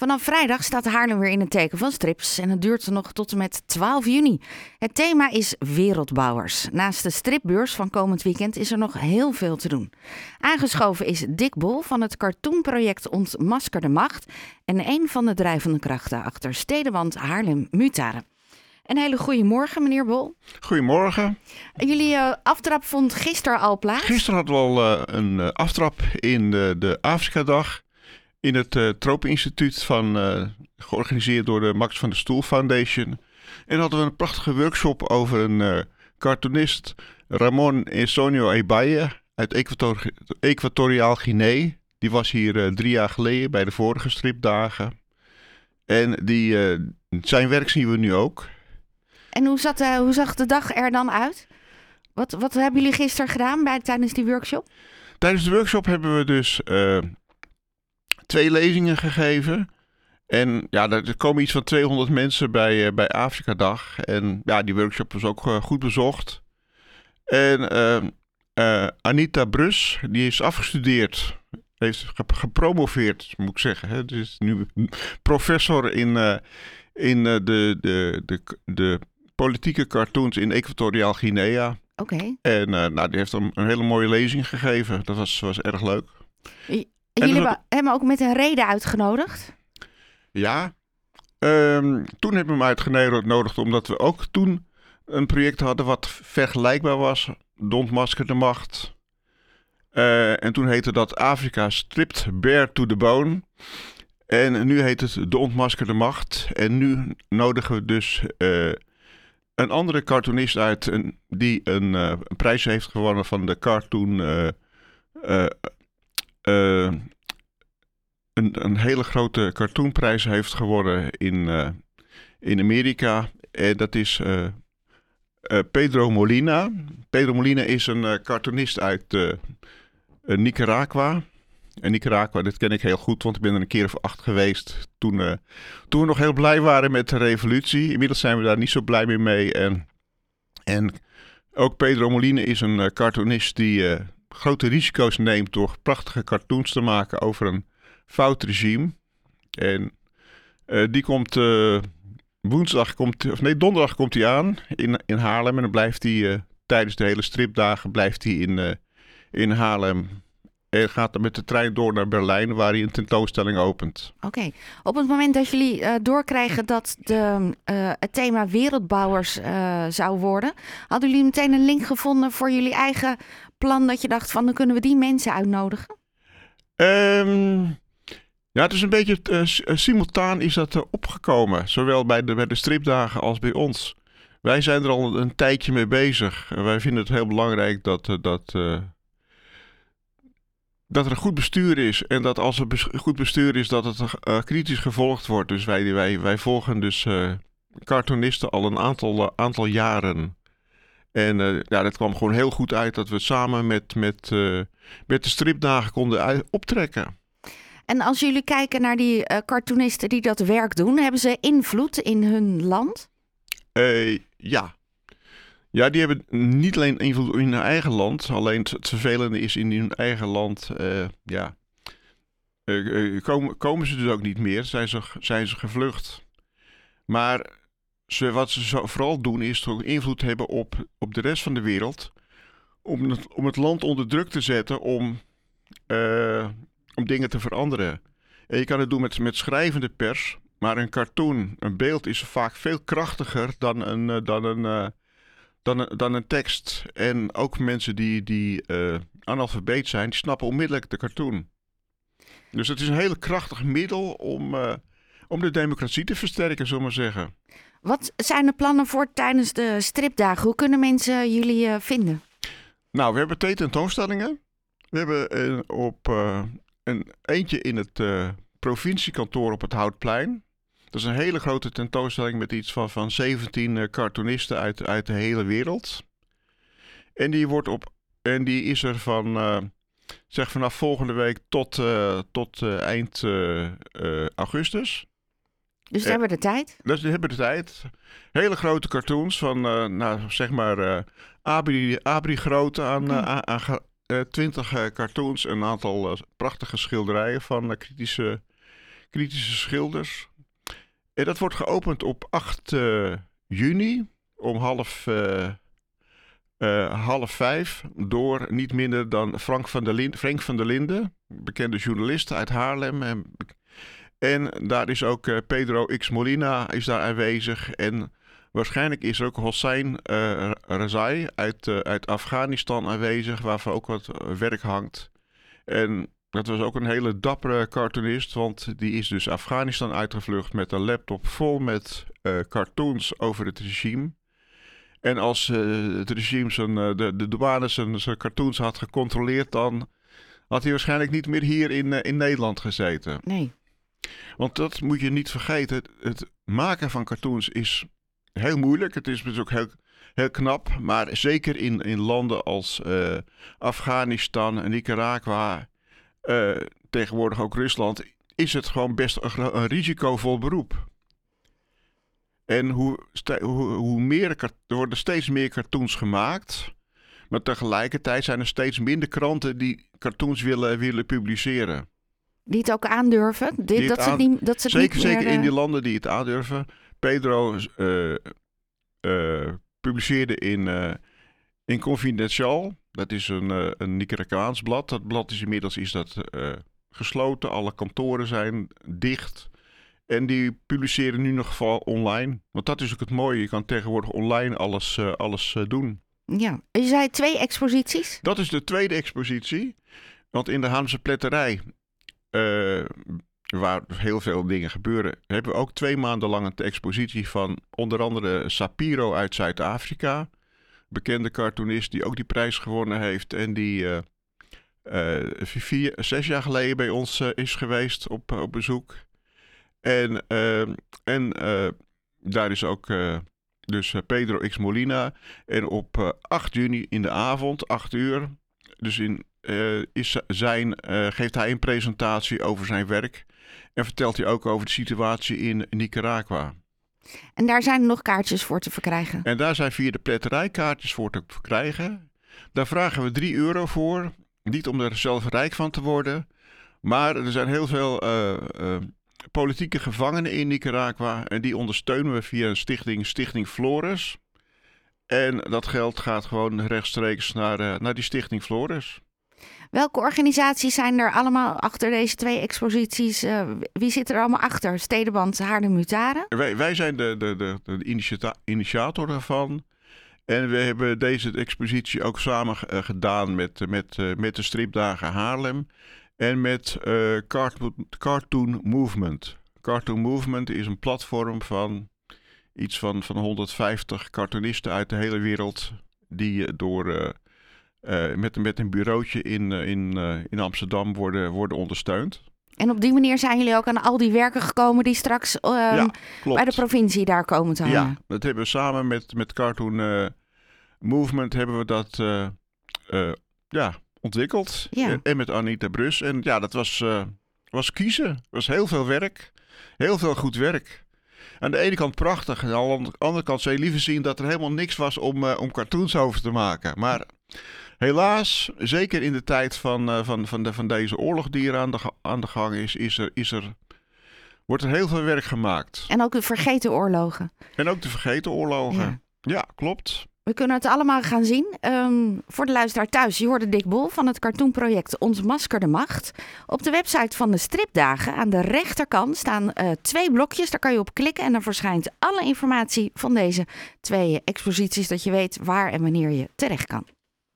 Vanaf vrijdag staat Haarlem weer in het teken van strips en het duurt nog tot en met 12 juni. Het thema is Wereldbouwers. Naast de stripbeurs van komend weekend is er nog heel veel te doen. Aangeschoven is Dick Bol van het cartoonproject Ontmasker de Macht en een van de drijvende krachten achter Stedenwand Haarlem Mutaren. Een hele goede morgen, meneer Bol. Goedemorgen. Jullie uh, aftrap vond gisteren al plaats. Gisteren hadden we al uh, een uh, aftrap in de, de Afrika-dag in het uh, Tropeninstituut van, uh, georganiseerd door de Max van der Stoel Foundation. En hadden we een prachtige workshop over een uh, cartoonist, Ramon Esonio Ebaye uit Equator Equatoriaal Guinea. Die was hier drie jaar geleden bij de vorige stripdagen. En die, zijn werk zien we nu ook. En hoe, zat, hoe zag de dag er dan uit? Wat, wat hebben jullie gisteren gedaan bij, tijdens die workshop? Tijdens de workshop hebben we dus twee lezingen gegeven. En ja, er komen iets van 200 mensen bij, uh, bij Afrika Dag. En ja, die workshop was ook uh, goed bezocht. En uh, Anita Brus, die is afgestudeerd. Heeft gepromoveerd, moet ik zeggen. Hè. Is nu professor in, in de, de, de, de politieke cartoons in Equatoriaal Guinea. Oké. Okay. En nou, die heeft een, een hele mooie lezing gegeven. Dat was, was erg leuk. Jullie hebben hem ook met een reden uitgenodigd? Ja, um, toen hebben we hem uitgenodigd omdat we ook toen een project hadden wat vergelijkbaar was. De ontmaskerde macht. Uh, en toen heette dat Afrika stript bear to the bone. En nu heet het De Ontmaskerde Macht. En nu nodigen we dus uh, een andere cartoonist uit een, die een, uh, een, prijs heeft gewonnen van de Cartoon uh, een, een, hele grote cartoonprijs heeft geworden in, uh, in Amerika. En dat is uh, Pedro Molina. Pedro Molina is een cartoonist uit Nicaragua. En Nicaragua, dat ken ik heel goed, want ik ben er een keer of acht geweest. Toen, toen we nog heel blij waren met de revolutie. Inmiddels zijn we daar niet zo blij meer mee. En, en ook Pedro Molina is een cartoonist die grote risico's neemt door prachtige cartoons te maken over een fout regime. En uh, die komt uh, woensdag, komt, of nee, donderdag komt hij aan in, in Haarlem. En dan blijft hij uh, tijdens de hele stripdagen blijft hij in, in Haarlem. En gaat dan met de trein door naar Berlijn, waar hij een tentoonstelling opent. Oké. Op het moment dat jullie doorkrijgen dat de, het thema wereldbouwers zou worden, hadden jullie meteen een link gevonden voor jullie eigen plan dat je dacht van dan kunnen we die mensen uitnodigen? Um, ja, het is een beetje uh, simultaan is dat uh, opgekomen. Zowel bij de, bij de stripdagen als bij ons. Wij zijn er al een tijdje mee bezig. En wij vinden het heel belangrijk dat, dat, dat er een goed bestuur is. En dat als er goed bestuur is, dat het kritisch gevolgd wordt. Dus wij, wij, wij volgen dus cartoonisten al een aantal, aantal jaren. En ja, dat kwam gewoon heel goed uit dat we samen met, met, met de stripdagen konden optrekken. En als jullie kijken naar die uh, cartoonisten die dat werk doen, hebben ze invloed in hun land? Ja. Ja, die hebben niet alleen invloed in hun eigen land. Alleen het vervelende is in hun eigen land, ja, komen, komen ze dus ook niet meer. Zijn ze, zijn ze gevlucht. Maar ze, wat ze vooral doen is toch invloed hebben op, op de rest van de wereld. Om het, om het land onder druk te zetten om om dingen te veranderen. En je kan het doen met, met schrijvende pers, maar een cartoon, een beeld is vaak veel krachtiger dan een, eh, dan een, uh, dan een, dan een tekst. En ook mensen die, die analfabeet zijn, die snappen onmiddellijk de cartoon. Dus het is een heel krachtig middel om, om de democratie te versterken, zullen we maar zeggen. Wat zijn de plannen voor tijdens de stripdagen? Hoe kunnen mensen jullie uh, vinden? Nou, we hebben twee tentoonstellingen. We hebben op een eentje in het provinciekantoor op het Houtplein. Dat is een hele grote tentoonstelling met iets van, van 17 uh, cartoonisten uit, uit de hele wereld. En die, wordt op, en die is er van, zeg vanaf volgende week tot, tot eind augustus. Dus we hebben de tijd? Dus we hebben de tijd. Hele grote cartoons van, nou, zeg maar, Abri, Abri grote aan, mm. aan, aan, twintig cartoons, een aantal prachtige schilderijen van kritische, kritische schilders. En dat wordt geopend op 8 juni om half, half vijf door niet minder dan Frank van der, Linde, Frank van der Linden, bekende journalist uit Haarlem. En, en daar is ook Pedro X Molina is daar aanwezig en Waarschijnlijk is er ook Hossein uh, Rezai uit, uh, uit Afghanistan aanwezig, waarvan ook wat werk hangt. En dat was ook een hele dappere cartoonist, want die is dus Afghanistan uitgevlucht met een laptop vol met cartoons over het regime. En als het regime zijn, de, de douane zijn, zijn cartoons had gecontroleerd, dan had hij waarschijnlijk niet meer hier in, in Nederland gezeten. Nee. Want dat moet je niet vergeten. Het maken van cartoons is heel moeilijk. Het is dus ook heel, heel knap. Maar zeker in, in landen als uh, Afghanistan en Nicaragua, uh, tegenwoordig ook Rusland, is het gewoon best een, een risicovol beroep. En hoe, hoe, hoe meer, er worden steeds meer cartoons gemaakt. Maar tegelijkertijd zijn er steeds minder kranten die cartoons willen, willen publiceren. Die het ook aandurven? Die, dat, aan, ze niet, dat ze zeker, niet zeker in die landen die het aandurven. Pedro uh, uh, publiceerde in, uh, in Confidential. Dat is een, een Nicaraguaans blad. Dat blad is inmiddels is dat, gesloten. Alle kantoren zijn dicht. En die publiceren nu nog geval online. Want dat is ook het mooie. Je kan tegenwoordig online alles, alles doen. Ja, je zei twee exposities? Dat is de tweede expositie. Want in de Haamse pletterij waar heel veel dingen gebeuren, hebben we ook twee maanden lang een expositie van onder andere Sapiro uit Zuid-Afrika. Bekende cartoonist die ook die prijs gewonnen heeft en die uh, zes jaar geleden bij ons is geweest op, op bezoek. En, en daar is ook dus Pedro X Molina. En op 8 juni in de avond, 8 uur, dus in, is zijn, geeft hij een presentatie over zijn werk. En vertelt hij ook over de situatie in Nicaragua. En daar zijn nog kaartjes voor te verkrijgen. En daar zijn via de pletterij kaartjes voor te verkrijgen. Daar vragen we 3 euro voor. Niet om er zelf rijk van te worden. Maar er zijn heel veel uh, uh, politieke gevangenen in Nicaragua. En die ondersteunen we via een stichting, Stichting Flores. En dat geld gaat gewoon rechtstreeks naar, uh, naar die Stichting Flores. Welke organisaties zijn er allemaal achter deze twee exposities? Uh, wie zit er allemaal achter? Stedenband Haarlem Mutaren? Wij, wij zijn de, de, de, de initiator daarvan. En we hebben deze expositie ook samen uh, gedaan met, met, uh, met de stripdagen Haarlem en met Cartoon, Cartoon Movement. Cartoon Movement is een platform van iets van, van 150 cartoonisten uit de hele wereld die door uh, met, met een bureautje in, uh, in, uh, in Amsterdam worden, worden ondersteund. En op die manier zijn jullie ook aan al die werken gekomen die straks ja, bij de provincie daar komen te hangen. Ja, dat hebben we samen met, met Cartoon Movement hebben we dat ja, ontwikkeld. Ja. En met Anita Brus. En ja, dat was, was kiezen. Het was heel veel werk. Heel veel goed werk. Aan de ene kant prachtig. En aan de andere kant zou je liever zien dat er helemaal niks was om, om cartoons over te maken. Maar Helaas, zeker in de tijd van, uh, van, van, de, van deze oorlog die er aan de, aan de gang is, is er, is er, wordt er heel veel werk gemaakt. En ook de vergeten oorlogen. En ook de vergeten oorlogen. Ja, ja klopt. We kunnen het allemaal gaan zien. Um, voor de luisteraar thuis, je hoorde Dick Bol van het cartoonproject Ons Masker de Macht. Op de website van de stripdagen aan de rechterkant staan uh, twee blokjes. Daar kan je op klikken en dan verschijnt alle informatie van deze twee exposities, dat je weet waar en wanneer je terecht kan.